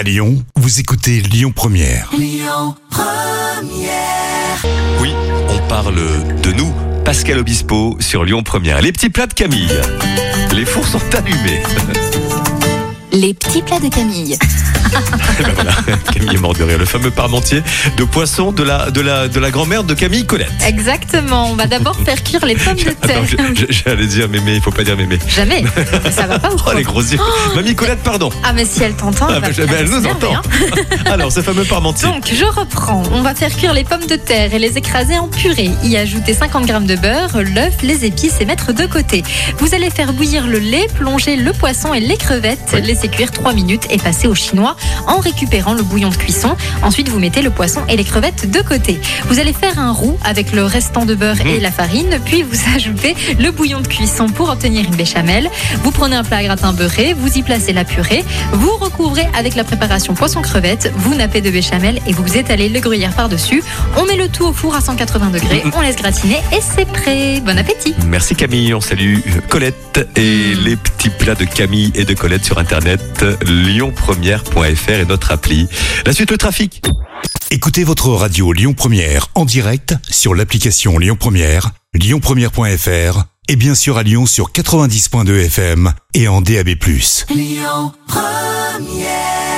À Lyon, vous écoutez Lyon Première. Oui, on parle de nous. Pascal Obispo sur Lyon Première. Les petits plats de Camille. Les fours sont allumés. Les petits plats de Camille. Ben voilà, Camille est morte de rire. Le fameux parmentier de poisson de la, de la, de la grand-mère de Camille Colette. Exactement. On va d'abord faire cuire les pommes de terre. J'allais dire mémé, il faut pas dire mémé. Jamais. Ça va pas ou Oh quoi les gros yeux. Mamie Colette, pardon. Ah mais si elle t'entend, Ah, elle va mais je- elle nous entend. hein. Alors, ce fameux parmentier. Donc, je reprends. On va faire cuire les pommes de terre et les écraser en purée. Y ajouter 50 g de beurre, l'œuf, les épices et mettre de côté. Vous allez faire bouillir le lait, plonger le poisson et les crevettes, laisser cuire 3 minutes et passer au chinois en récupérant le bouillon de cuisson. Ensuite, vous mettez le poisson et les crevettes de côté. Vous allez faire un roux avec le restant de beurre et la farine, puis vous ajoutez le bouillon de cuisson pour obtenir une béchamel. Vous prenez un plat à gratin beurré, vous y placez la purée, vous recouvrez avec la préparation poisson-crevette, vous nappez de béchamel et vous étalez le gruyère par-dessus. On met le tout au four à 180 degrés, on laisse gratiner et c'est prêt. Bon appétit Merci Camille, on salue Colette et les petits plats de Camille et de Colette sur internet lyonpremière.fr et notre appli. La suite le trafic. Écoutez votre radio Lyon Première en direct sur l'application Lyon Première, lyonpremière.fr et bien sûr à Lyon sur 90.2 FM et en DAB+. Lyon Première